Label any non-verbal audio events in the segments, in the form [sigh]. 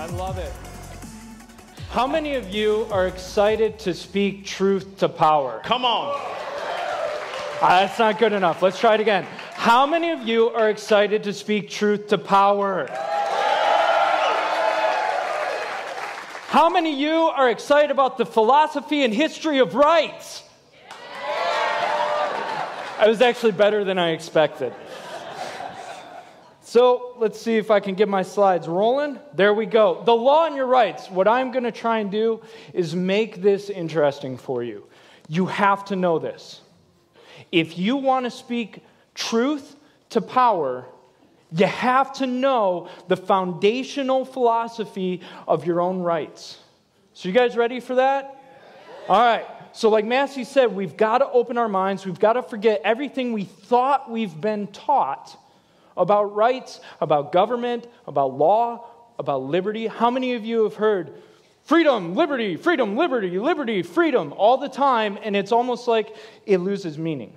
I love it. How many of you are excited to speak truth to power? Come on. Uh, that's not good enough. Let's try it again. How many of you are excited to speak truth to power? How many of you are excited about the philosophy and history of rights? I was actually better than I expected. So let's see if I can get my slides rolling. There we go. The law and your rights. What I'm going to try and do is make this interesting for you. You have to know this. If you want to speak truth to power, you have to know the foundational philosophy of your own rights. So, you guys ready for that? All right. So, like Massey said, we've got to open our minds. We've got to forget everything we thought we've been taught about rights, about government, about law, about liberty. How many of you have heard freedom, liberty, freedom, liberty, liberty, freedom all the time, and it's almost like it loses meaning?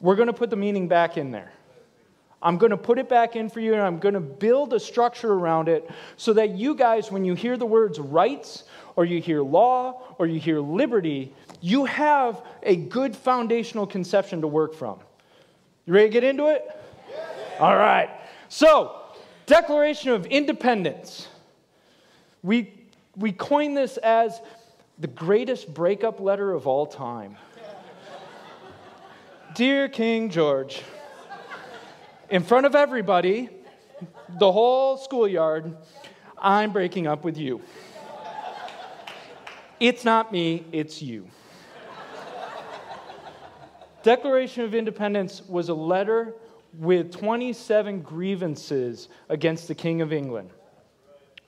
We're going to put the meaning back in there. I'm going to put it back in for you, and I'm going to build a structure around it so that you guys, when you hear the words rights, or you hear law, or you hear liberty, you have a good foundational conception to work from. You ready to get into it? All right. So, Declaration of Independence. We, we coin this as the greatest breakup letter of all time. Dear King George, in front of everybody, the whole schoolyard, I'm breaking up with you. It's not me, it's you. Declaration of Independence was a letter with 27 grievances against the King of England.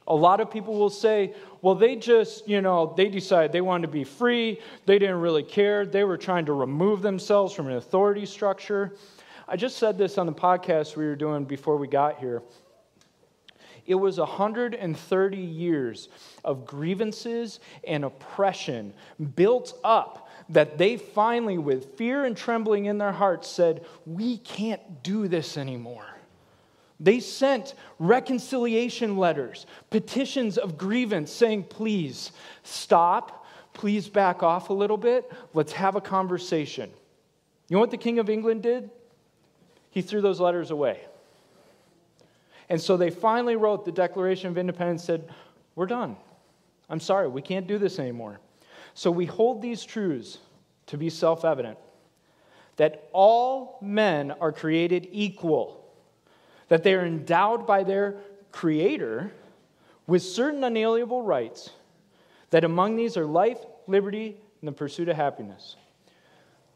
A lot of people will say, well, they just, you know, they decided they wanted to be free. They didn't really care. They were trying to remove themselves from an authority structure. I just said this on the podcast we were doing before we got here. It was 130 years of grievances and oppression built up that they finally, with fear and trembling in their hearts, said, We can't do this anymore. They sent reconciliation letters, petitions of grievance saying, Please stop, please back off a little bit, let's have a conversation. You know what the King of England did? He threw those letters away. And so they finally wrote the Declaration of Independence said, We're done. I'm sorry, we can't do this anymore. So we hold these truths to be self evident that all men are created equal, that they are endowed by their Creator with certain unalienable rights, that among these are life, liberty, and the pursuit of happiness.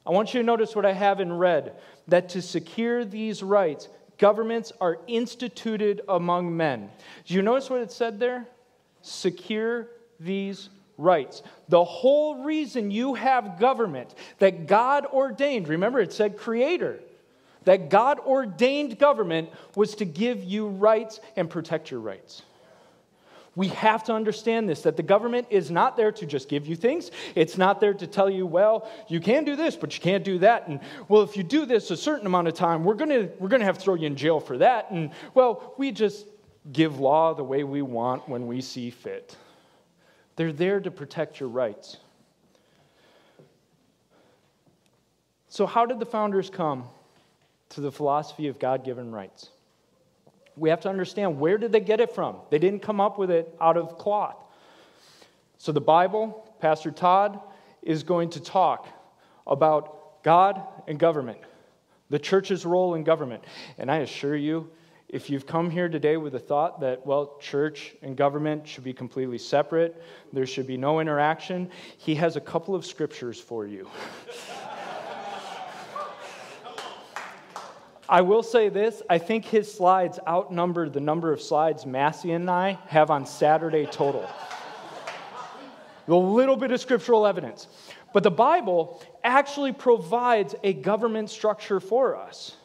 I want you to notice what I have in red that to secure these rights, governments are instituted among men. Do you notice what it said there? Secure these rights. The whole reason you have government that God ordained, remember it said creator, that God ordained government was to give you rights and protect your rights. We have to understand this that the government is not there to just give you things. It's not there to tell you, well, you can do this, but you can't do that. And, well, if you do this a certain amount of time, we're going to we're going to have to throw you in jail for that. And, well, we just give law the way we want when we see fit. They're there to protect your rights. So, how did the founders come to the philosophy of God given rights? We have to understand where did they get it from? They didn't come up with it out of cloth. So, the Bible, Pastor Todd is going to talk about God and government, the church's role in government. And I assure you, if you've come here today with the thought that, well, church and government should be completely separate, there should be no interaction, he has a couple of scriptures for you. [laughs] I will say this I think his slides outnumber the number of slides Massey and I have on Saturday total. a little bit of scriptural evidence. But the Bible actually provides a government structure for us.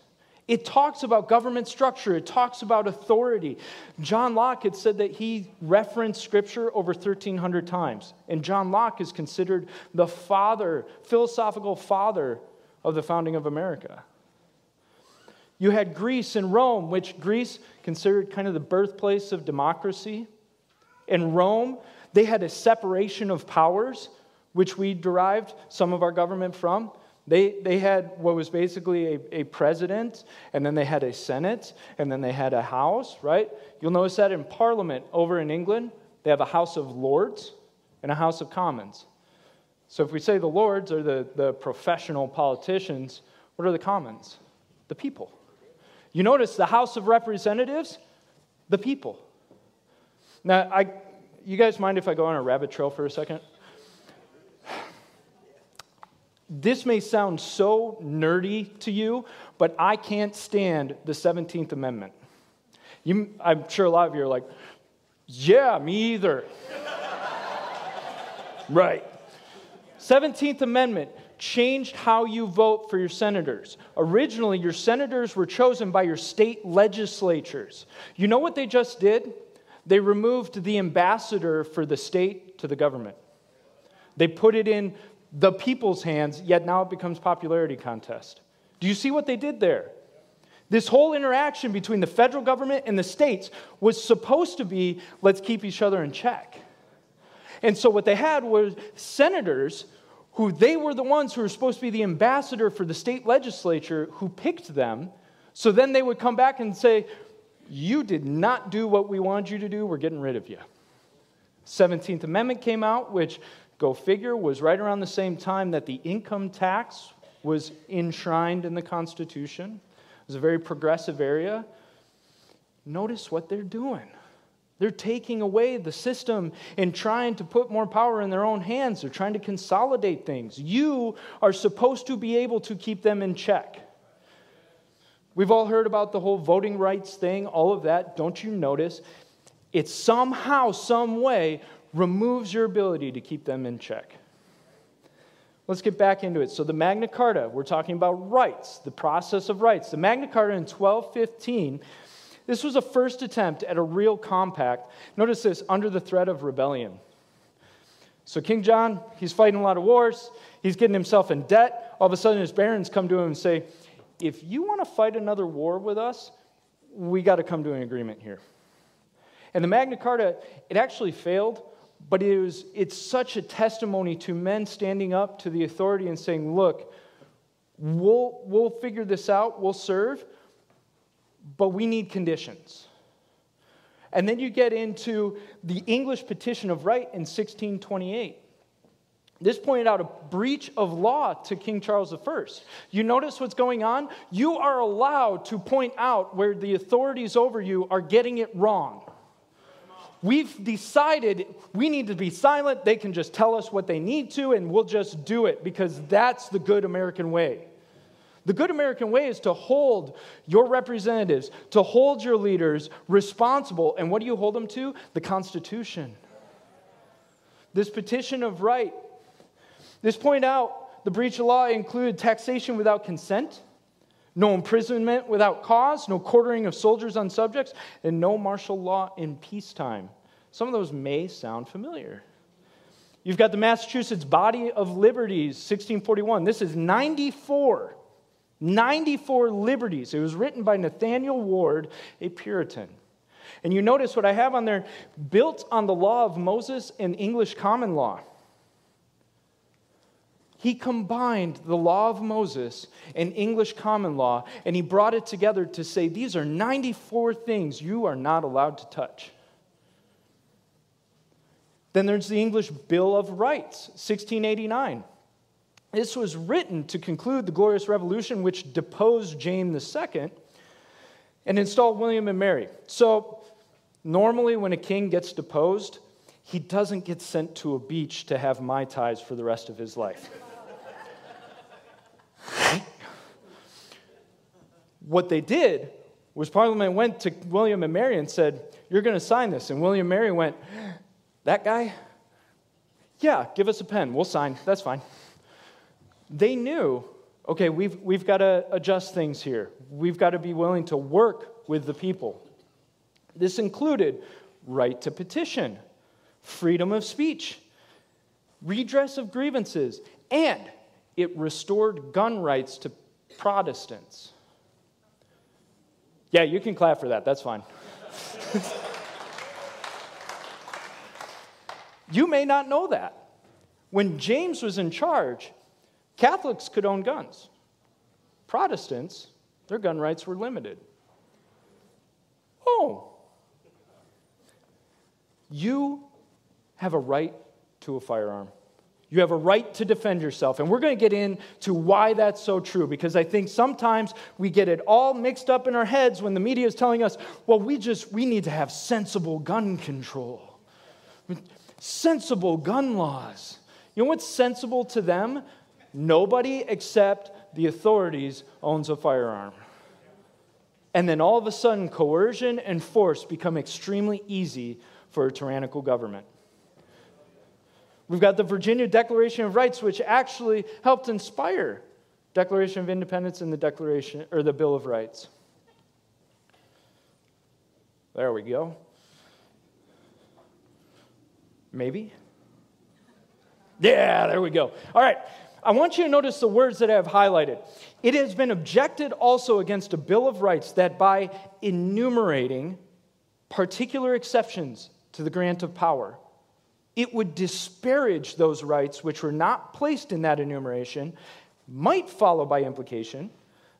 It talks about government structure, it talks about authority. John Locke had said that he referenced scripture over 1,300 times. And John Locke is considered the father, philosophical father of the founding of America. You had Greece and Rome, which Greece considered kind of the birthplace of democracy. In Rome, they had a separation of powers, which we derived some of our government from. They, they had what was basically a, a president, and then they had a Senate, and then they had a House, right? You'll notice that in Parliament over in England, they have a House of Lords and a House of Commons. So if we say the Lords are the, the professional politicians, what are the Commons? The people. You notice the House of Representatives, the people. Now, I, you guys mind if I go on a rabbit trail for a second? This may sound so nerdy to you, but I can't stand the 17th Amendment. You, I'm sure a lot of you are like, yeah, me either. [laughs] right. 17th Amendment changed how you vote for your senators. Originally, your senators were chosen by your state legislatures. You know what they just did? They removed the ambassador for the state to the government. They put it in the people's hands, yet now it becomes popularity contest. Do you see what they did there? This whole interaction between the federal government and the states was supposed to be let's keep each other in check. And so what they had was senators who they were the ones who were supposed to be the ambassador for the state legislature who picked them. So then they would come back and say, You did not do what we wanted you to do, we're getting rid of you. 17th Amendment came out, which, go figure, was right around the same time that the income tax was enshrined in the Constitution. It was a very progressive area. Notice what they're doing. They're taking away the system and trying to put more power in their own hands. They're trying to consolidate things. You are supposed to be able to keep them in check. We've all heard about the whole voting rights thing, all of that. Don't you notice? It's somehow, some way, removes your ability to keep them in check. Let's get back into it. So, the Magna Carta, we're talking about rights, the process of rights. The Magna Carta in 1215 this was a first attempt at a real compact. Notice this under the threat of rebellion. So, King John, he's fighting a lot of wars. He's getting himself in debt. All of a sudden, his barons come to him and say, If you want to fight another war with us, we got to come to an agreement here. And the Magna Carta, it actually failed, but it was, it's such a testimony to men standing up to the authority and saying, Look, we'll, we'll figure this out, we'll serve, but we need conditions. And then you get into the English Petition of Right in 1628. This pointed out a breach of law to King Charles I. You notice what's going on? You are allowed to point out where the authorities over you are getting it wrong. We've decided we need to be silent. They can just tell us what they need to, and we'll just do it because that's the good American way. The good American way is to hold your representatives, to hold your leaders responsible. And what do you hold them to? The Constitution. This petition of right. This point out the breach of law included taxation without consent, no imprisonment without cause, no quartering of soldiers on subjects, and no martial law in peacetime. Some of those may sound familiar. You've got the Massachusetts Body of Liberties, 1641. This is 94 94 liberties. It was written by Nathaniel Ward, a Puritan. And you notice what I have on there built on the law of Moses and English common law. He combined the law of Moses and English common law, and he brought it together to say these are 94 things you are not allowed to touch. Then there's the English Bill of Rights, 1689. This was written to conclude the Glorious Revolution, which deposed James II and installed William and Mary. So, normally, when a king gets deposed, he doesn't get sent to a beach to have Mai Tais for the rest of his life. What they did was Parliament went to William and Mary and said, You're going to sign this. And William and Mary went, That guy? Yeah, give us a pen. We'll sign. That's fine they knew okay, we've, we've got to adjust things here. We've got to be willing to work with the people. This included right to petition, freedom of speech, redress of grievances, and it restored gun rights to Protestants. Yeah, you can clap for that. That's fine. [laughs] you may not know that. When James was in charge, Catholics could own guns. Protestants, their gun rights were limited. Oh, you have a right to a firearm. You have a right to defend yourself. And we're going to get into why that's so true because I think sometimes we get it all mixed up in our heads when the media is telling us, well, we just we need to have sensible gun control. Sensible gun laws. You know what's sensible to them? Nobody except the authorities owns a firearm. And then all of a sudden, coercion and force become extremely easy for a tyrannical government. We've got the Virginia Declaration of Rights, which actually helped inspire Declaration of Independence and the Declaration or the Bill of Rights. There we go. Maybe. Yeah, there we go. All right. I want you to notice the words that I have highlighted. It has been objected also against a Bill of Rights that by enumerating particular exceptions to the grant of power, it would disparage those rights which were not placed in that enumeration, might follow by implication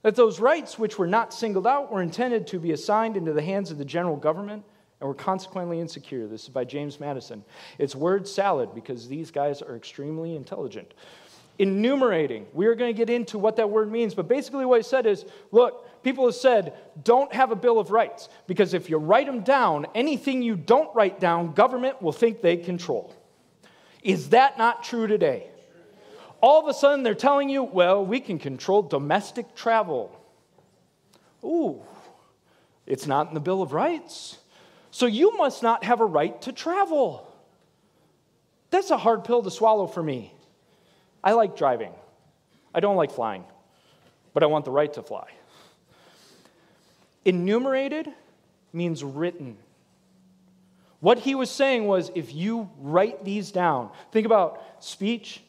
that those rights which were not singled out were intended to be assigned into the hands of the general government and were consequently insecure. This is by James Madison. It's word salad because these guys are extremely intelligent. Enumerating, we are going to get into what that word means, but basically what he said is look, people have said, don't have a Bill of Rights because if you write them down, anything you don't write down, government will think they control. Is that not true today? All of a sudden, they're telling you, well, we can control domestic travel. Ooh, it's not in the Bill of Rights. So you must not have a right to travel. That's a hard pill to swallow for me. I like driving, I don't like flying, but I want the right to fly. Enumerated means written. What he was saying was if you write these down, think about speech,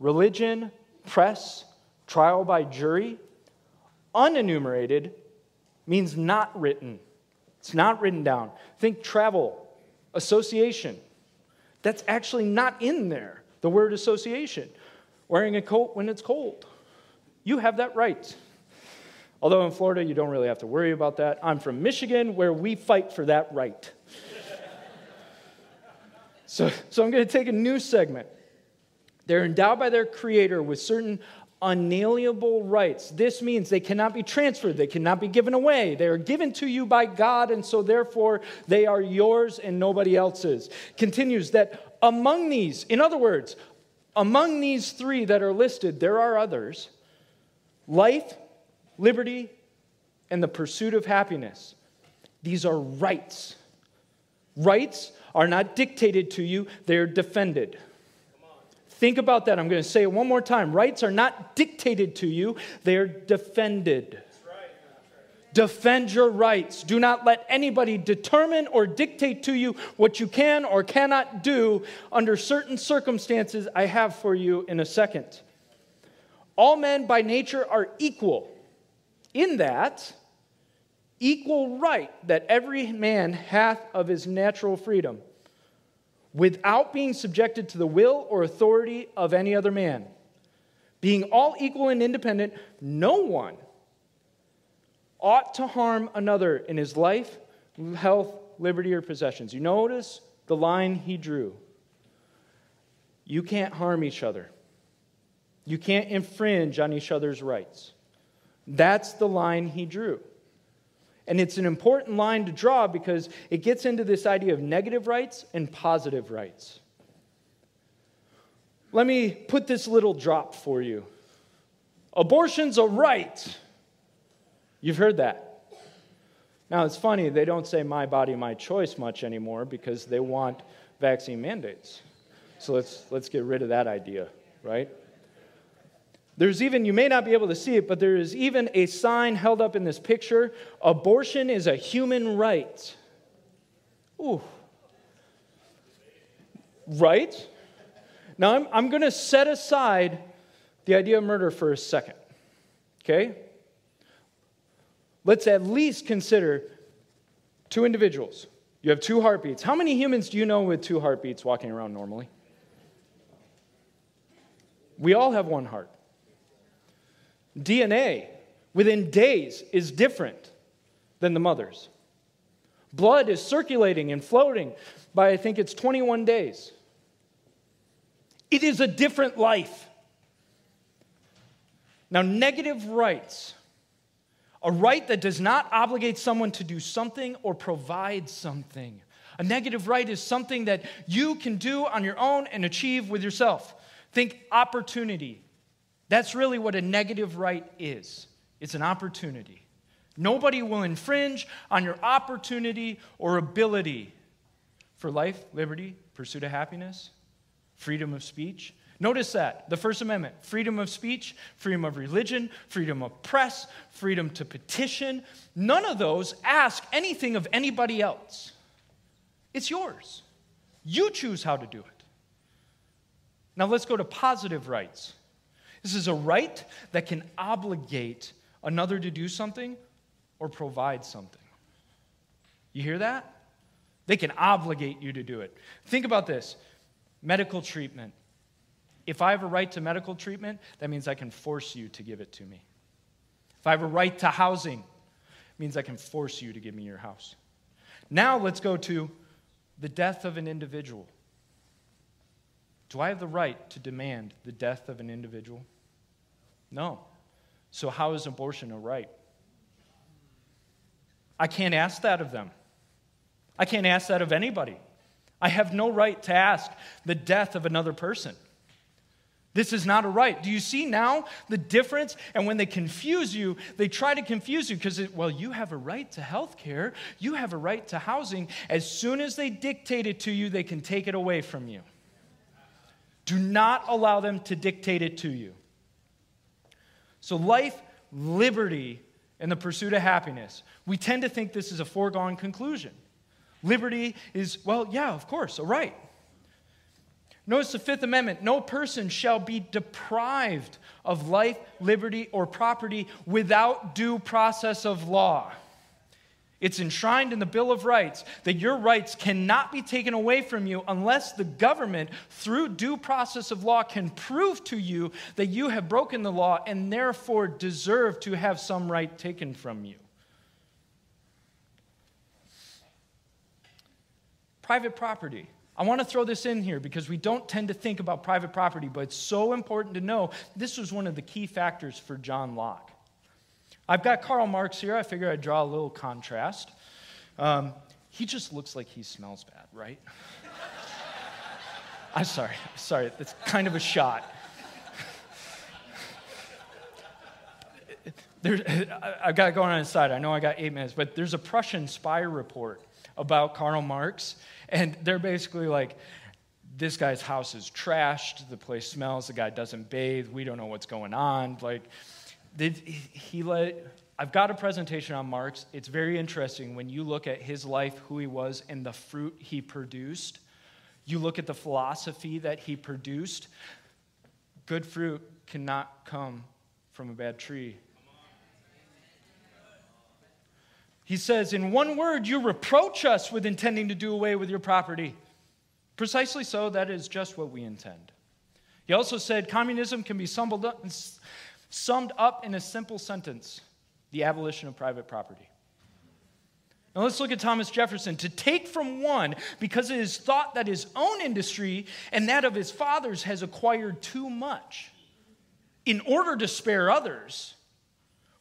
religion, press, trial by jury. Unenumerated means not written. It's not written down. Think travel, association. That's actually not in there, the word association. Wearing a coat when it's cold. You have that right. Although in Florida, you don't really have to worry about that. I'm from Michigan, where we fight for that right. [laughs] so, so I'm going to take a new segment. They're endowed by their Creator with certain unalienable rights. This means they cannot be transferred, they cannot be given away. They are given to you by God, and so therefore they are yours and nobody else's. Continues that among these, in other words, among these three that are listed, there are others life, liberty, and the pursuit of happiness. These are rights. Rights are not dictated to you, they're defended. Think about that. I'm going to say it one more time. Rights are not dictated to you, they're defended. Defend your rights. Do not let anybody determine or dictate to you what you can or cannot do under certain circumstances I have for you in a second. All men by nature are equal in that equal right that every man hath of his natural freedom, without being subjected to the will or authority of any other man. Being all equal and independent, no one ought to harm another in his life, health, liberty, or possessions. You notice the line he drew. You can't harm each other. You can't infringe on each other's rights. That's the line he drew. And it's an important line to draw because it gets into this idea of negative rights and positive rights. Let me put this little drop for you. Abortion's a right. You've heard that. Now, it's funny, they don't say my body, my choice much anymore because they want vaccine mandates. So let's, let's get rid of that idea, right? There's even, you may not be able to see it, but there is even a sign held up in this picture abortion is a human right. Ooh. Right? Now, I'm, I'm going to set aside the idea of murder for a second. Okay? Let's at least consider two individuals. You have two heartbeats. How many humans do you know with two heartbeats walking around normally? We all have one heart. DNA within days is different than the mother's. Blood is circulating and floating by, I think it's 21 days. It is a different life. Now, negative rights, a right that does not obligate someone to do something or provide something. A negative right is something that you can do on your own and achieve with yourself. Think opportunity. That's really what a negative right is it's an opportunity. Nobody will infringe on your opportunity or ability for life, liberty, pursuit of happiness, freedom of speech. Notice that the First Amendment freedom of speech, freedom of religion, freedom of press, freedom to petition none of those ask anything of anybody else. It's yours. You choose how to do it. Now let's go to positive rights. This is a right that can obligate another to do something or provide something. You hear that? They can obligate you to do it. Think about this medical treatment. If I have a right to medical treatment, that means I can force you to give it to me. If I have a right to housing, it means I can force you to give me your house. Now let's go to the death of an individual. Do I have the right to demand the death of an individual? No. So, how is abortion a right? I can't ask that of them. I can't ask that of anybody. I have no right to ask the death of another person. This is not a right. Do you see now the difference? And when they confuse you, they try to confuse you because, well, you have a right to health care, you have a right to housing. As soon as they dictate it to you, they can take it away from you. Do not allow them to dictate it to you. So, life, liberty, and the pursuit of happiness. We tend to think this is a foregone conclusion. Liberty is, well, yeah, of course, a right. Notice the Fifth Amendment no person shall be deprived of life, liberty, or property without due process of law. It's enshrined in the Bill of Rights that your rights cannot be taken away from you unless the government, through due process of law, can prove to you that you have broken the law and therefore deserve to have some right taken from you. Private property. I want to throw this in here because we don't tend to think about private property, but it's so important to know this was one of the key factors for John Locke. I've got Karl Marx here. I figure I'd draw a little contrast. Um, he just looks like he smells bad, right? [laughs] I'm sorry. Sorry. That's kind of a shot. [laughs] There's, I've got to go on the side. I know I got eight minutes, but there's a Prussian spy report about Karl Marx, and they're basically like, this guy's house is trashed, the place smells, the guy doesn't bathe, we don't know what's going on. Like, did he let, I've got a presentation on Marx. It's very interesting when you look at his life, who he was, and the fruit he produced. You look at the philosophy that he produced. Good fruit cannot come from a bad tree. He says, In one word, you reproach us with intending to do away with your property. Precisely so, that is just what we intend. He also said, Communism can be summed up, in a simple sentence the abolition of private property. Now let's look at Thomas Jefferson. To take from one because it is thought that his own industry and that of his father's has acquired too much, in order to spare others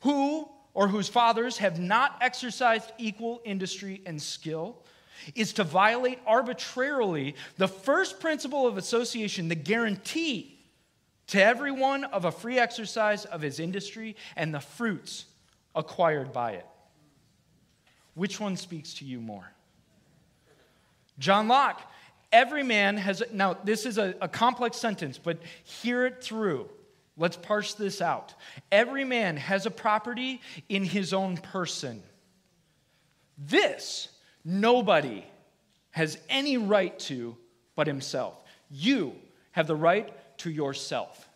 who or whose fathers have not exercised equal industry and skill, is to violate arbitrarily the first principle of association, the guarantee to everyone of a free exercise of his industry and the fruits acquired by it. Which one speaks to you more? John Locke, every man has, now this is a, a complex sentence, but hear it through. Let's parse this out. Every man has a property in his own person. This, nobody has any right to but himself. You have the right to yourself.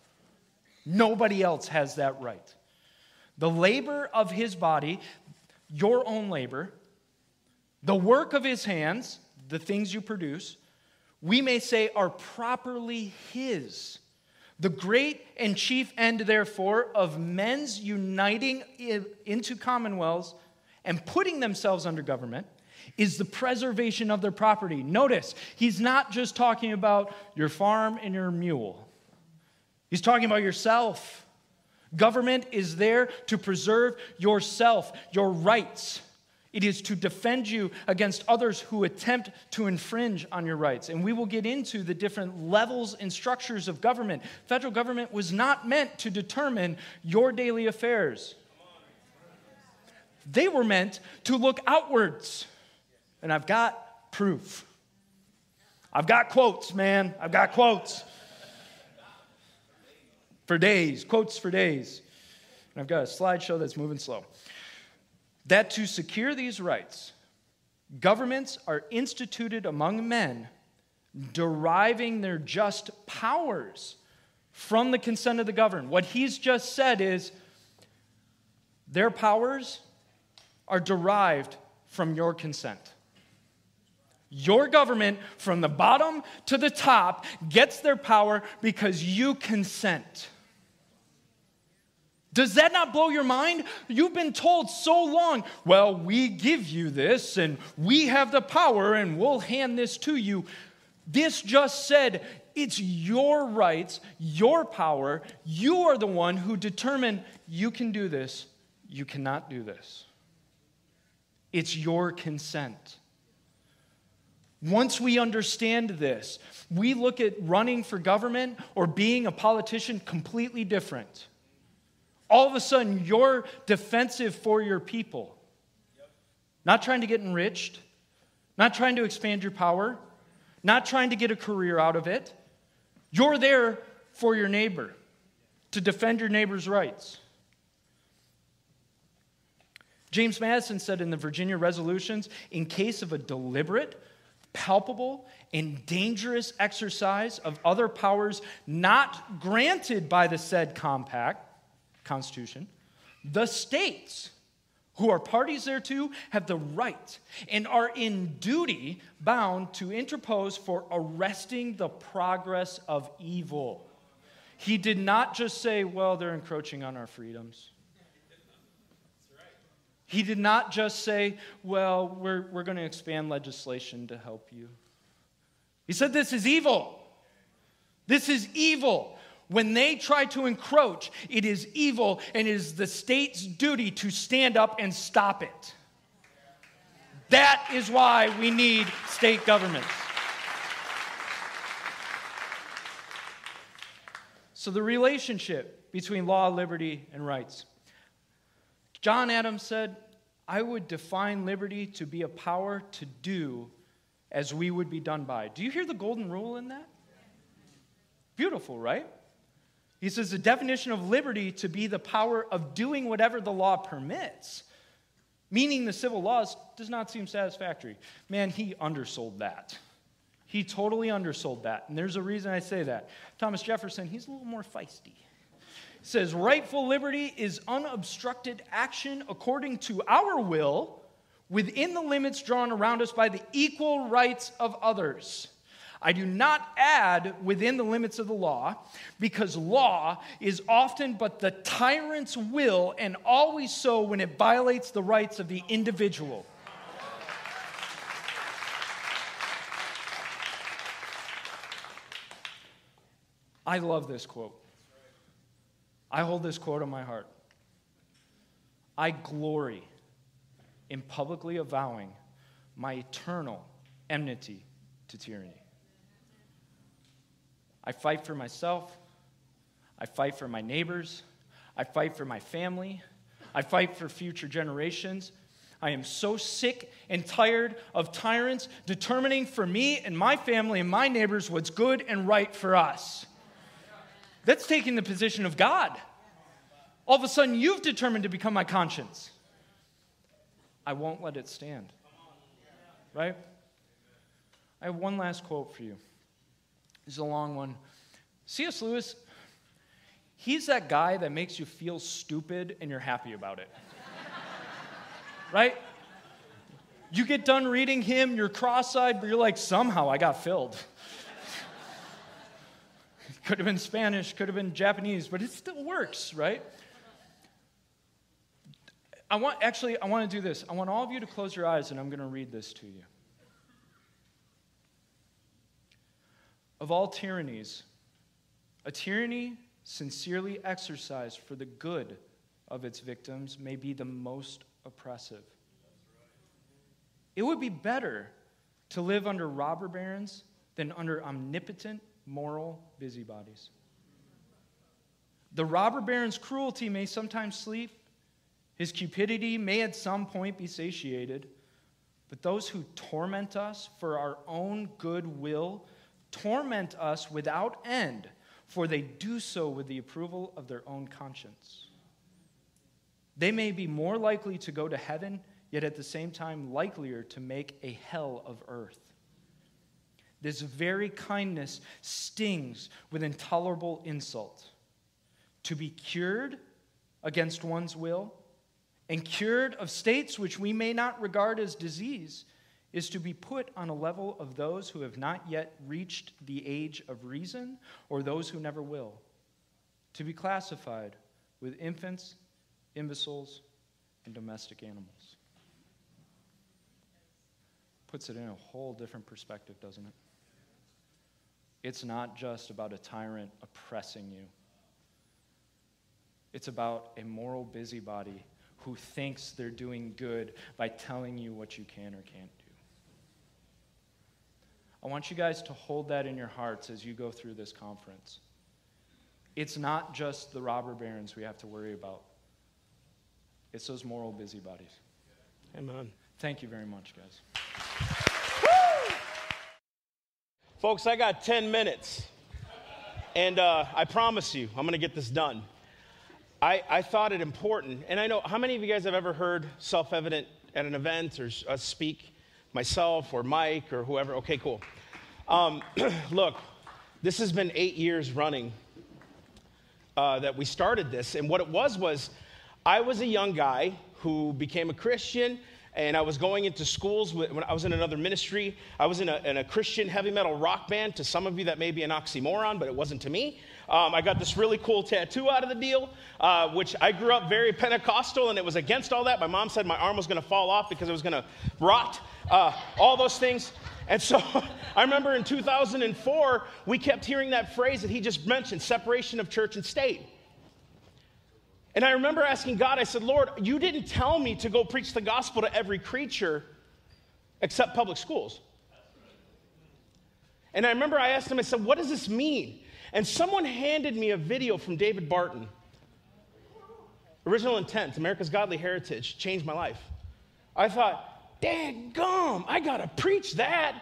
Nobody else has that right. The labor of his body, your own labor, the work of his hands, the things you produce, we may say are properly his. The great and chief end, therefore, of men's uniting into commonwealths and putting themselves under government is the preservation of their property. Notice, he's not just talking about your farm and your mule, he's talking about yourself. Government is there to preserve yourself, your rights. It is to defend you against others who attempt to infringe on your rights. And we will get into the different levels and structures of government. Federal government was not meant to determine your daily affairs, they were meant to look outwards. And I've got proof. I've got quotes, man. I've got quotes for days, quotes for days. And I've got a slideshow that's moving slow that to secure these rights, governments are instituted among men, deriving their just powers from the consent of the governed. What he's just said is their powers are derived from your consent. Your government, from the bottom to the top, gets their power because you consent. Does that not blow your mind? You've been told so long, well, we give you this and we have the power and we'll hand this to you. This just said it's your rights, your power. You are the one who determine you can do this, you cannot do this. It's your consent. Once we understand this, we look at running for government or being a politician completely different all of a sudden you're defensive for your people. Not trying to get enriched, not trying to expand your power, not trying to get a career out of it. You're there for your neighbor, to defend your neighbor's rights. James Madison said in the Virginia Resolutions in case of a deliberate, palpable, and dangerous exercise of other powers not granted by the said compact, Constitution, the states who are parties thereto have the right and are in duty bound to interpose for arresting the progress of evil. He did not just say, well, they're encroaching on our freedoms. He did not just say, well, we're, we're going to expand legislation to help you. He said, this is evil. This is evil. When they try to encroach, it is evil and it is the state's duty to stand up and stop it. That is why we need state governments. So, the relationship between law, liberty, and rights. John Adams said, I would define liberty to be a power to do as we would be done by. Do you hear the golden rule in that? Beautiful, right? He says the definition of liberty to be the power of doing whatever the law permits, meaning the civil laws, does not seem satisfactory. Man, he undersold that. He totally undersold that. And there's a reason I say that. Thomas Jefferson, he's a little more feisty. Says rightful liberty is unobstructed action according to our will within the limits drawn around us by the equal rights of others. I do not add within the limits of the law, because law is often but the tyrant's will, and always so when it violates the rights of the individual. I love this quote. I hold this quote on my heart. I glory in publicly avowing my eternal enmity to tyranny. I fight for myself. I fight for my neighbors. I fight for my family. I fight for future generations. I am so sick and tired of tyrants determining for me and my family and my neighbors what's good and right for us. That's taking the position of God. All of a sudden, you've determined to become my conscience. I won't let it stand. Right? I have one last quote for you. This is a long one. C.S. Lewis, he's that guy that makes you feel stupid and you're happy about it. [laughs] right? You get done reading him, you're cross eyed, but you're like, somehow I got filled. [laughs] could have been Spanish, could have been Japanese, but it still works, right? I want, actually, I want to do this. I want all of you to close your eyes, and I'm going to read this to you. Of all tyrannies, a tyranny sincerely exercised for the good of its victims may be the most oppressive. It would be better to live under robber barons than under omnipotent moral busybodies. The robber baron's cruelty may sometimes sleep, his cupidity may at some point be satiated, but those who torment us for our own good will torment us without end, for they do so with the approval of their own conscience. They may be more likely to go to heaven, yet at the same time likelier to make a hell of earth. This very kindness stings with intolerable insult. To be cured against one's will and cured of states which we may not regard as disease is to be put on a level of those who have not yet reached the age of reason or those who never will, to be classified with infants imbeciles, and domestic animals. Puts it in a whole different perspective, doesn't it? It's not just about a tyrant oppressing you, it's about a moral busybody who thinks they're doing good by telling you what you can or can't do. I want you guys to hold that in your hearts as you go through this conference. It's not just the robber barons we have to worry about. It's those moral busybodies. Amen. Thank you very much, guys. Folks, I got 10 minutes. And uh, I promise you, I'm going to get this done. I, I thought it important, and I know how many of you guys have ever heard self evident at an event or uh, speak? Myself or Mike or whoever. Okay, cool. Um, [clears throat] look, this has been eight years running uh, that we started this, and what it was was I was a young guy who became a Christian, and I was going into schools when I was in another ministry. I was in a, in a, Christian heavy metal rock band. To some of you, that may be an oxymoron, but it wasn't to me. Um, I got this really cool tattoo out of the deal, uh, which I grew up very Pentecostal, and it was against all that. My mom said my arm was going to fall off because it was going to rot, uh, all those things. And so [laughs] I remember in 2004, we kept hearing that phrase that he just mentioned separation of church and state. And I remember asking God, I said, Lord, you didn't tell me to go preach the gospel to every creature except public schools. And I remember I asked him, I said, what does this mean? And someone handed me a video from David Barton. Original intent, America's Godly Heritage, changed my life. I thought, dang gum, I gotta preach that.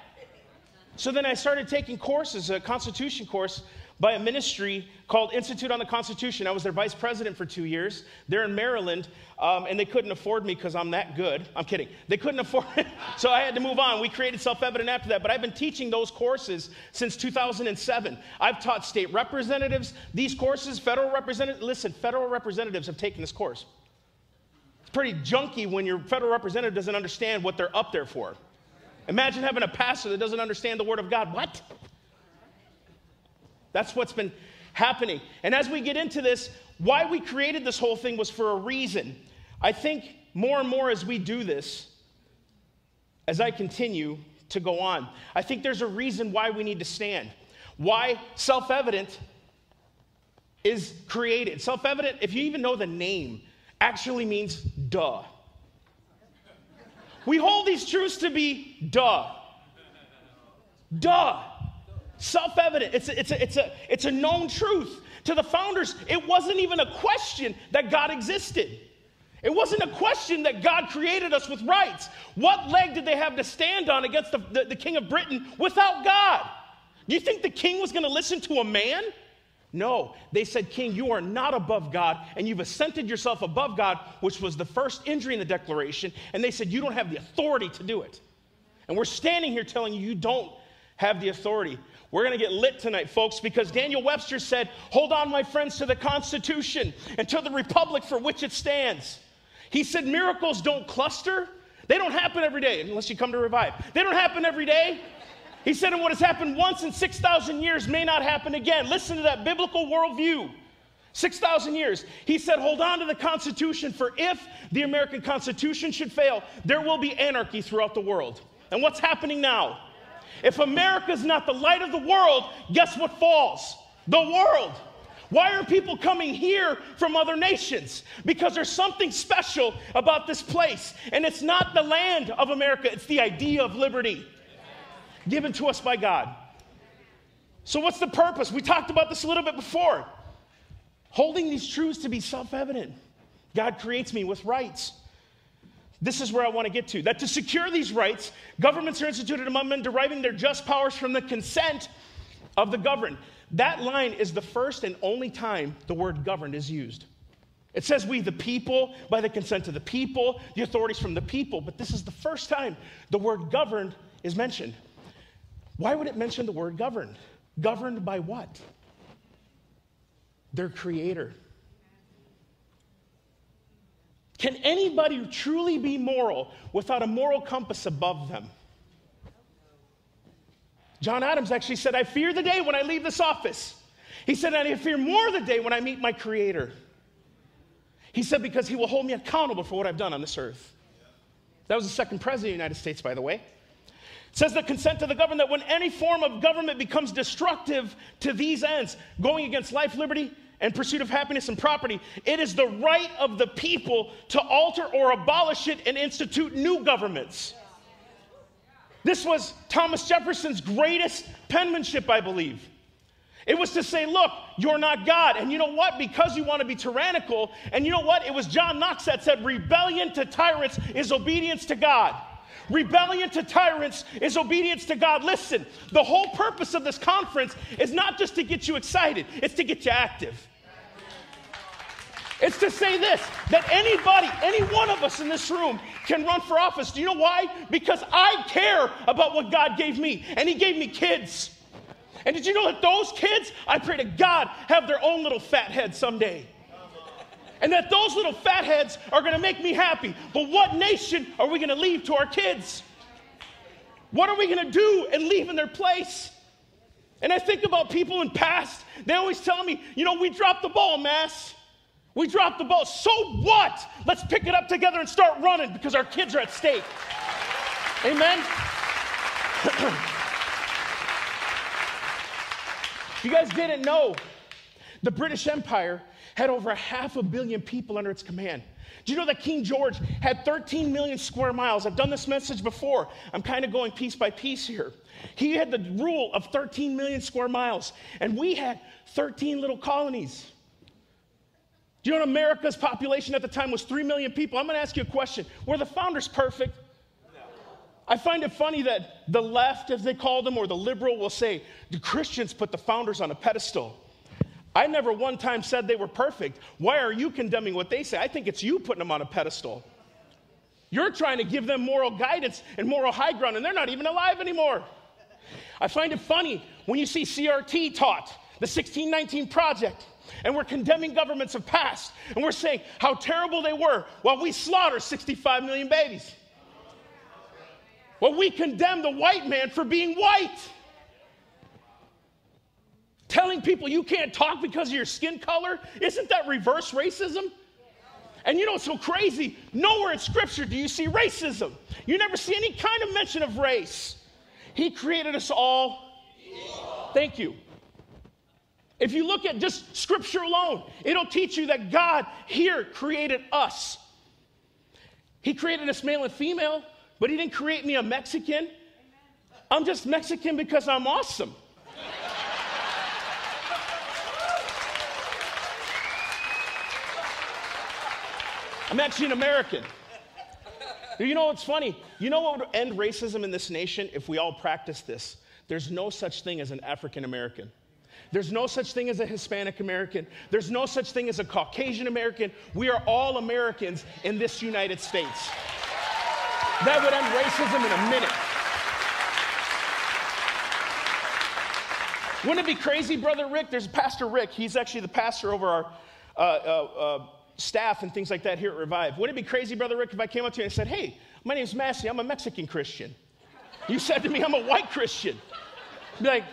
So then I started taking courses, a constitution course by a ministry called Institute on the Constitution. I was their vice president for two years. They're in Maryland, um, and they couldn't afford me because I'm that good. I'm kidding. They couldn't afford it, [laughs] so I had to move on. We created Self Evident after that, but I've been teaching those courses since 2007. I've taught state representatives these courses, federal representatives. Listen, federal representatives have taken this course. It's pretty junky when your federal representative doesn't understand what they're up there for. Imagine having a pastor that doesn't understand the Word of God. What? That's what's been happening. And as we get into this, why we created this whole thing was for a reason. I think more and more as we do this, as I continue to go on, I think there's a reason why we need to stand. Why self evident is created. Self evident, if you even know the name, actually means duh. We hold these truths to be duh. Duh self evident. It's a, it's, a, it's, a, it's a known truth. To the founders, it wasn't even a question that God existed. It wasn't a question that God created us with rights. What leg did they have to stand on against the, the, the king of Britain without God? Do you think the king was going to listen to a man? No, they said, King, you are not above God, and you've assented yourself above God, which was the first injury in the declaration. And they said, You don't have the authority to do it. And we're standing here telling you, you don't have the authority. We're going to get lit tonight, folks, because Daniel Webster said, Hold on, my friends, to the Constitution and to the republic for which it stands. He said miracles don't cluster. They don't happen every day unless you come to revive. They don't happen every day. He said, and what has happened once in 6,000 years may not happen again. Listen to that biblical worldview. 6,000 years. He said, hold on to the Constitution, for if the American Constitution should fail, there will be anarchy throughout the world. And what's happening now? If America is not the light of the world, guess what falls? The world. Why are people coming here from other nations? Because there's something special about this place. And it's not the land of America, it's the idea of liberty given to us by God. So, what's the purpose? We talked about this a little bit before. Holding these truths to be self evident. God creates me with rights. This is where I want to get to. That to secure these rights, governments are instituted among men, deriving their just powers from the consent of the governed. That line is the first and only time the word governed is used. It says, We, the people, by the consent of the people, the authorities from the people. But this is the first time the word governed is mentioned. Why would it mention the word governed? Governed by what? Their creator. Can anybody truly be moral without a moral compass above them? John Adams actually said, I fear the day when I leave this office. He said, I fear more the day when I meet my Creator. He said, because he will hold me accountable for what I've done on this earth. That was the second president of the United States, by the way. It says the consent of the government that when any form of government becomes destructive to these ends, going against life, liberty, and pursuit of happiness and property, it is the right of the people to alter or abolish it and institute new governments. This was Thomas Jefferson's greatest penmanship, I believe. It was to say, look, you're not God. And you know what? Because you want to be tyrannical, and you know what? It was John Knox that said, rebellion to tyrants is obedience to God. Rebellion to tyrants is obedience to God. Listen, the whole purpose of this conference is not just to get you excited, it's to get you active. It's to say this that anybody, any one of us in this room can run for office. Do you know why? Because I care about what God gave me, and He gave me kids. And did you know that those kids, I pray to God, have their own little fat head someday? And that those little fat heads are gonna make me happy. But what nation are we gonna leave to our kids? What are we gonna do and leave in their place? And I think about people in past, they always tell me, you know, we dropped the ball, Mass. We dropped the ball. So what? Let's pick it up together and start running because our kids are at stake. Amen? you guys didn't know the British Empire had over a half a billion people under its command. Do you know that King George had 13 million square miles? I've done this message before. I'm kind of going piece by piece here. He had the rule of 13 million square miles, and we had 13 little colonies. Do you know America's population at the time was 3 million people? I'm going to ask you a question. Were the founders perfect? I find it funny that the left, as they call them, or the liberal will say, the Christians put the founders on a pedestal. I never one time said they were perfect. Why are you condemning what they say? I think it's you putting them on a pedestal. You're trying to give them moral guidance and moral high ground, and they're not even alive anymore. I find it funny when you see CRT taught, the 1619 Project and we're condemning governments of past, and we're saying how terrible they were while we slaughter 65 million babies. Well, we condemn the white man for being white. Telling people you can't talk because of your skin color, isn't that reverse racism? And you know what's so crazy? Nowhere in Scripture do you see racism. You never see any kind of mention of race. He created us all. Thank you. If you look at just scripture alone, it'll teach you that God here created us. He created us male and female, but He didn't create me a Mexican. I'm just Mexican because I'm awesome. I'm actually an American. You know what's funny? You know what would end racism in this nation if we all practice this? There's no such thing as an African American. There's no such thing as a Hispanic American. There's no such thing as a Caucasian American. We are all Americans in this United States. That would end racism in a minute. Wouldn't it be crazy, Brother Rick? There's Pastor Rick. He's actually the pastor over our uh, uh, uh, staff and things like that here at Revive. Wouldn't it be crazy, Brother Rick, if I came up to you and said, Hey, my name's Massey, I'm a Mexican Christian. You said to me, I'm a white Christian. Be like,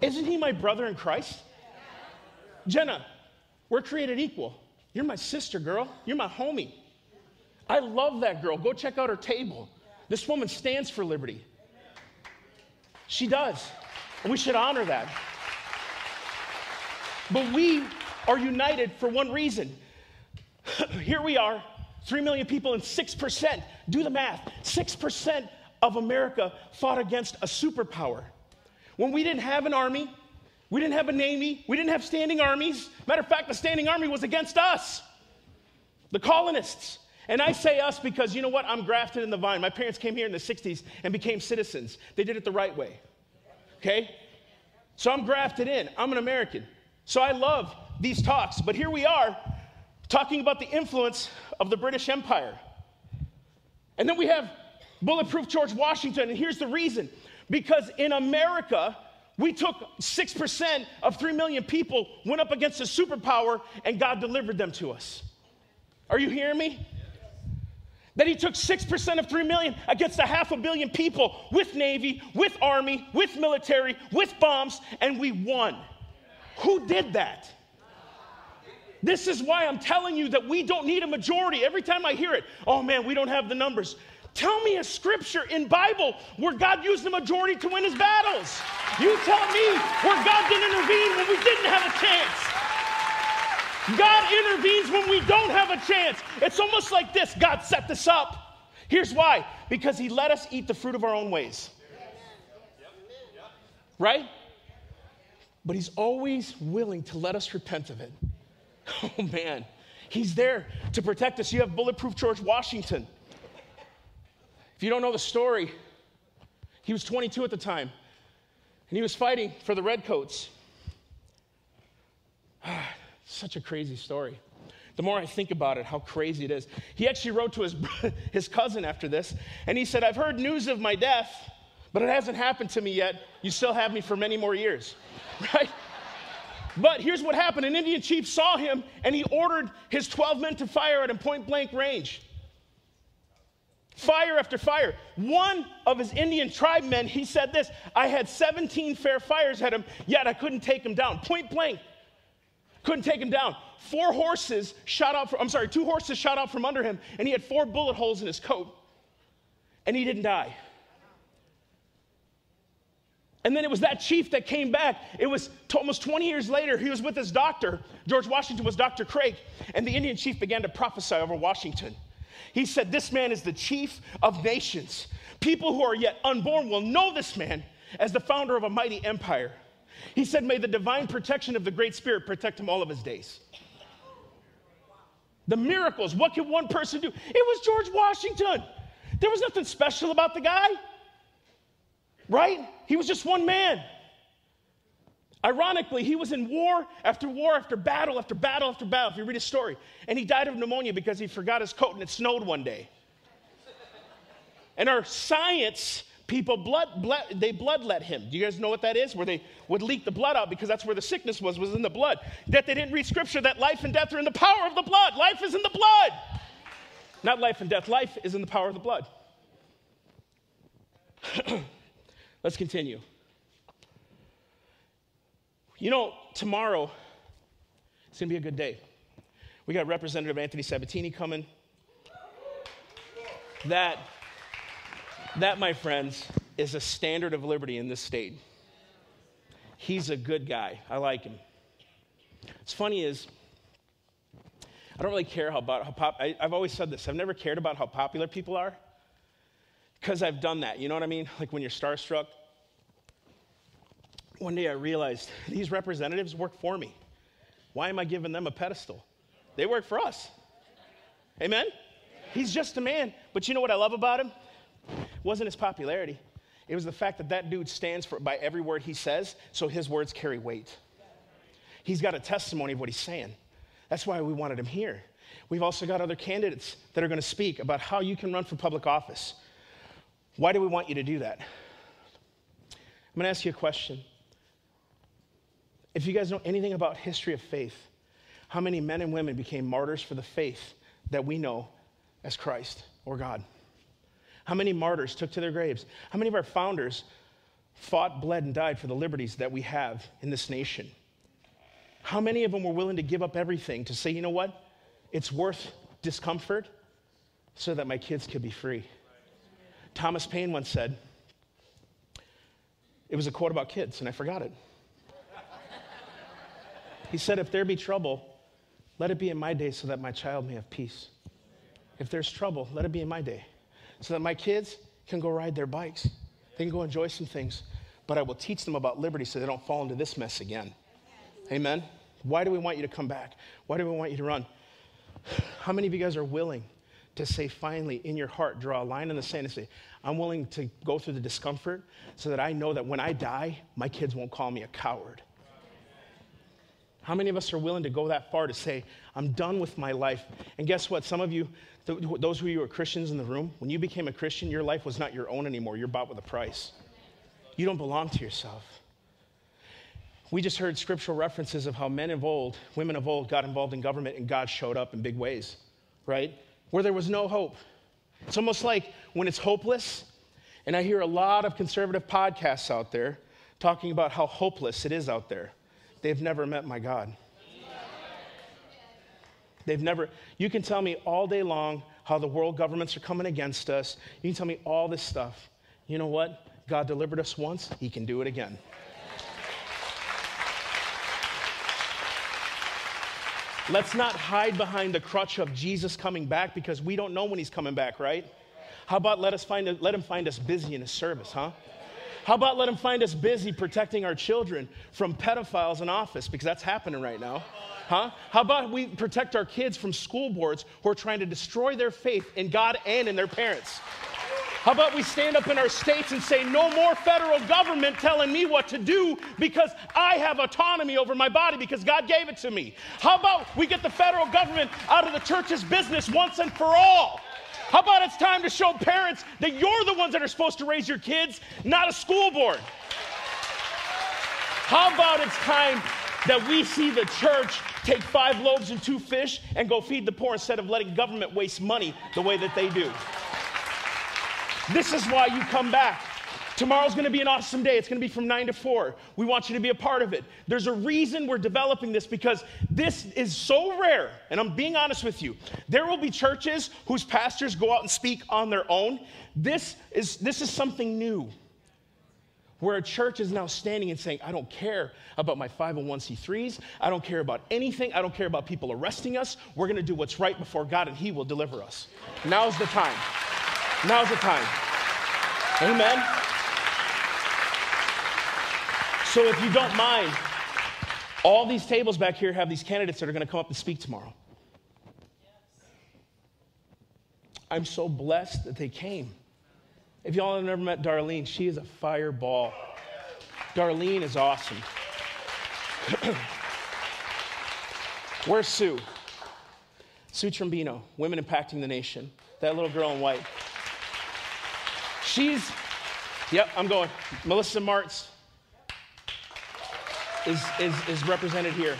Isn't he my brother in Christ? Jenna, we're created equal. You're my sister, girl. You're my homie. I love that girl. Go check out her table. This woman stands for liberty. She does. And we should honor that. But we are united for one reason. [clears throat] Here we are, 3 million people, and 6%, do the math, 6% of America fought against a superpower. When we didn't have an army, we didn't have a navy, we didn't have standing armies. Matter of fact, the standing army was against us, the colonists. And I say us because you know what? I'm grafted in the vine. My parents came here in the 60s and became citizens. They did it the right way. Okay? So I'm grafted in. I'm an American. So I love these talks. But here we are talking about the influence of the British Empire. And then we have Bulletproof George Washington. And here's the reason because in America, we took 6% of 3 million people, went up against a superpower, and God delivered them to us. Are you hearing me? that he took 6% of 3 million against a half a billion people with Navy, with Army, with military, with bombs, and we won. Who did that? This is why I'm telling you that we don't need a majority. Every time I hear it, oh man, we don't have the numbers. Tell me a scripture in Bible where God used the majority to win his battles. You tell me where God didn't intervene when we didn't have a chance. God intervenes when we don't have a chance. It's almost like this God set this up. Here's why because He let us eat the fruit of our own ways. Right? But He's always willing to let us repent of it. [laughs] Oh man, He's there to protect us. You have bulletproof George Washington. If you don't know the story, he was 22 at the time, and he was fighting for the Redcoats. [sighs] Such a crazy story. The more I think about it, how crazy it is. He actually wrote to his, [laughs] his cousin after this, and he said, I've heard news of my death, but it hasn't happened to me yet. You still have me for many more years, [laughs] right? But here's what happened an Indian chief saw him, and he ordered his 12 men to fire at him point blank range. Fire after fire. One of his Indian tribe men, he said this I had 17 fair fires at him, yet I couldn't take him down. Point blank. Couldn't take him down. Four horses shot out from, I'm sorry, two horses shot out from under him, and he had four bullet holes in his coat. And he didn't die. And then it was that chief that came back. It was almost 20 years later, he was with his doctor. George Washington was Dr. Craig, and the Indian chief began to prophesy over Washington. He said, This man is the chief of nations. People who are yet unborn will know this man as the founder of a mighty empire. He said, May the divine protection of the Great Spirit protect him all of his days. The miracles, what can one person do? It was George Washington. There was nothing special about the guy, right? He was just one man. Ironically, he was in war after war after battle after battle after battle, if you read his story. And he died of pneumonia because he forgot his coat and it snowed one day. And our science people blood, blood they bloodlet him. Do you guys know what that is? Where they would leak the blood out because that's where the sickness was was in the blood. That they didn't read scripture that life and death are in the power of the blood. Life is in the blood. Not life and death. Life is in the power of the blood. [clears throat] Let's continue you know tomorrow it's going to be a good day we got representative anthony sabatini coming that that, my friends, is a standard of liberty in this state. He's a good guy. I like him. What's funny is, I don't really care how, about how pop, I, I've always said this. I've never cared about how popular people are because I've done that. You know what I mean? Like when you're starstruck. One day I realized these representatives work for me. Why am I giving them a pedestal? They work for us. Amen? He's just a man. But you know what I love about him? wasn't his popularity. It was the fact that that dude stands for by every word he says, so his words carry weight. He's got a testimony of what he's saying. That's why we wanted him here. We've also got other candidates that are going to speak about how you can run for public office. Why do we want you to do that? I'm going to ask you a question. If you guys know anything about history of faith, How many men and women became martyrs for the faith that we know as Christ or God? How many martyrs took to their graves? How many of our founders fought, bled, and died for the liberties that we have in this nation? How many of them were willing to give up everything to say, you know what? It's worth discomfort so that my kids could be free. Thomas Paine once said, it was a quote about kids, and I forgot it. He said, If there be trouble, let it be in my day so that my child may have peace. If there's trouble, let it be in my day so that my kids can go ride their bikes. They can go enjoy some things, but I will teach them about liberty so they don't fall into this mess again. Amen? Why do we want you to come back? Why do we want you to run? How many of you guys are willing to say, finally, in your heart, draw a line in the sand and say, I'm willing to go through the discomfort so that I know that when I die, my kids won't call me a coward? How many of us are willing to go that far to say, I'm done with my life? And guess what? Some of you, those of you who are Christians in the room, when you became a Christian, your life was not your own anymore. You're bought with a price. You don't belong to yourself. We just heard scriptural references of how men of old, women of old got involved in government and God showed up in big ways, right? Where there was no hope. It's almost like when it's hopeless, and I hear a lot of conservative podcasts out there talking about how hopeless it is out there. They've never met my God. They've never, you can tell me all day long how the world governments are coming against us. You can tell me all this stuff. You know what? God delivered us once, He can do it again. Let's not hide behind the crutch of Jesus coming back because we don't know when He's coming back, right? How about let, us find, let Him find us busy in His service, huh? How about let them find us busy protecting our children from pedophiles in office because that's happening right now? Huh? How about we protect our kids from school boards who are trying to destroy their faith in God and in their parents? How about we stand up in our states and say, no more federal government telling me what to do because I have autonomy over my body because God gave it to me? How about we get the federal government out of the church's business once and for all? How about it's time to show parents that you're the ones that are supposed to raise your kids, not a school board? How about it's time that we see the church take five loaves and two fish and go feed the poor instead of letting government waste money the way that they do? This is why you come back. Tomorrow's going to be an awesome day. It's going to be from 9 to 4. We want you to be a part of it. There's a reason we're developing this because this is so rare. And I'm being honest with you. There will be churches whose pastors go out and speak on their own. This is, this is something new where a church is now standing and saying, I don't care about my 501c3s. I don't care about anything. I don't care about people arresting us. We're going to do what's right before God and He will deliver us. Now's the time. Now's the time. Amen. So if you don't mind, all these tables back here have these candidates that are going to come up and speak tomorrow. I'm so blessed that they came. If y'all have never met Darlene, she is a fireball. Darlene is awesome. [clears throat] Where's Sue? Sue Trombino, Women Impacting the Nation. That little girl in white. She's, yep, I'm going. Melissa Martz, is, is, is represented here.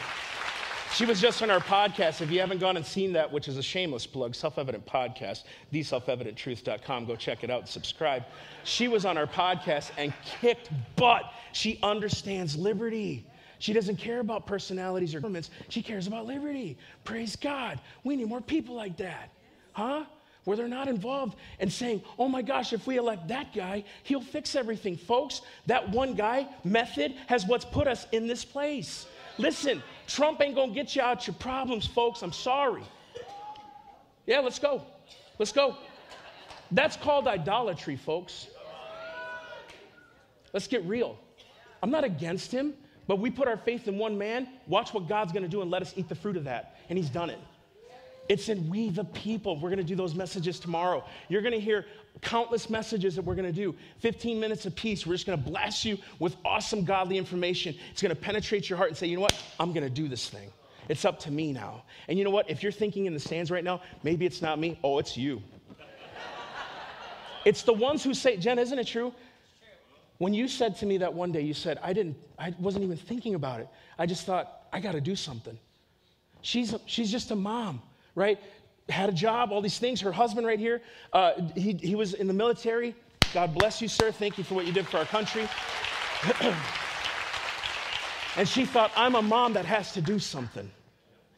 She was just on our podcast. If you haven't gone and seen that, which is a shameless plug, Self Evident Podcast, theselfevidenttruth.com, go check it out and subscribe. She was on our podcast and kicked butt. She understands liberty. She doesn't care about personalities or governments. She cares about liberty. Praise God. We need more people like that. Huh? Where they're not involved and saying, oh my gosh, if we elect that guy, he'll fix everything. Folks, that one guy method has what's put us in this place. Listen, Trump ain't gonna get you out your problems, folks. I'm sorry. Yeah, let's go. Let's go. That's called idolatry, folks. Let's get real. I'm not against him, but we put our faith in one man. Watch what God's gonna do and let us eat the fruit of that. And he's done it. It's in We the People. We're going to do those messages tomorrow. You're going to hear countless messages that we're going to do 15 minutes a piece. We're just going to blast you with awesome godly information. It's going to penetrate your heart and say, you know what? I'm going to do this thing. It's up to me now. And you know what? If you're thinking in the stands right now, maybe it's not me. Oh, it's you. it's the ones who say, Jen, isn't it true? When you said to me that one day, you said, I didn't, I wasn't even thinking about it. I just thought, I got to do something. She's, she's just a mom, right? Had a job, all these things. Her husband, right here, uh, he, he was in the military. God bless you, sir. Thank you for what you did for our country. [clears throat] and she thought, I'm a mom that has to do something.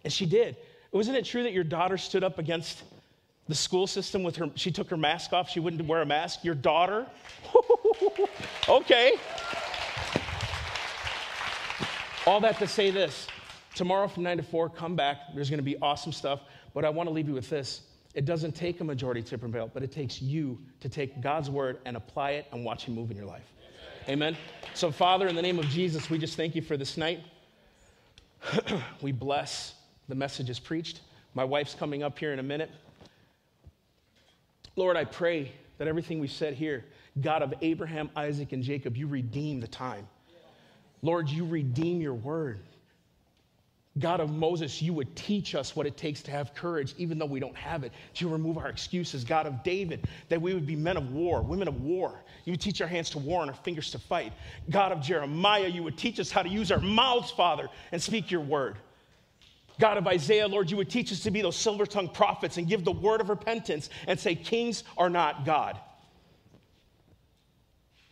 And she did. Wasn't it true that your daughter stood up against the school system with her? She took her mask off. She wouldn't wear a mask. Your daughter? [laughs] okay. All that to say this tomorrow from 9 to 4, come back. There's going to be awesome stuff. But I want to leave you with this. It doesn't take a majority to prevail, but it takes you to take God's word and apply it and watch Him move in your life. Amen. So, Father, in the name of Jesus, we just thank you for this night. [clears throat] we bless the message is preached. My wife's coming up here in a minute. Lord, I pray that everything we've said here, God of Abraham, Isaac, and Jacob, you redeem the time. Lord, you redeem your word. God of Moses, you would teach us what it takes to have courage, even though we don't have it. To remove our excuses. God of David, that we would be men of war, women of war. You would teach our hands to war and our fingers to fight. God of Jeremiah, you would teach us how to use our mouths, Father, and speak your word. God of Isaiah, Lord, you would teach us to be those silver tongued prophets and give the word of repentance and say, Kings are not God.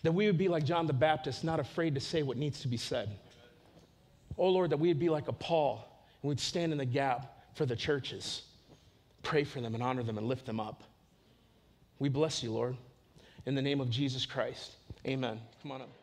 That we would be like John the Baptist, not afraid to say what needs to be said. Oh Lord, that we would be like a Paul and we'd stand in the gap for the churches, pray for them and honor them and lift them up. We bless you, Lord. In the name of Jesus Christ, amen. Come on up.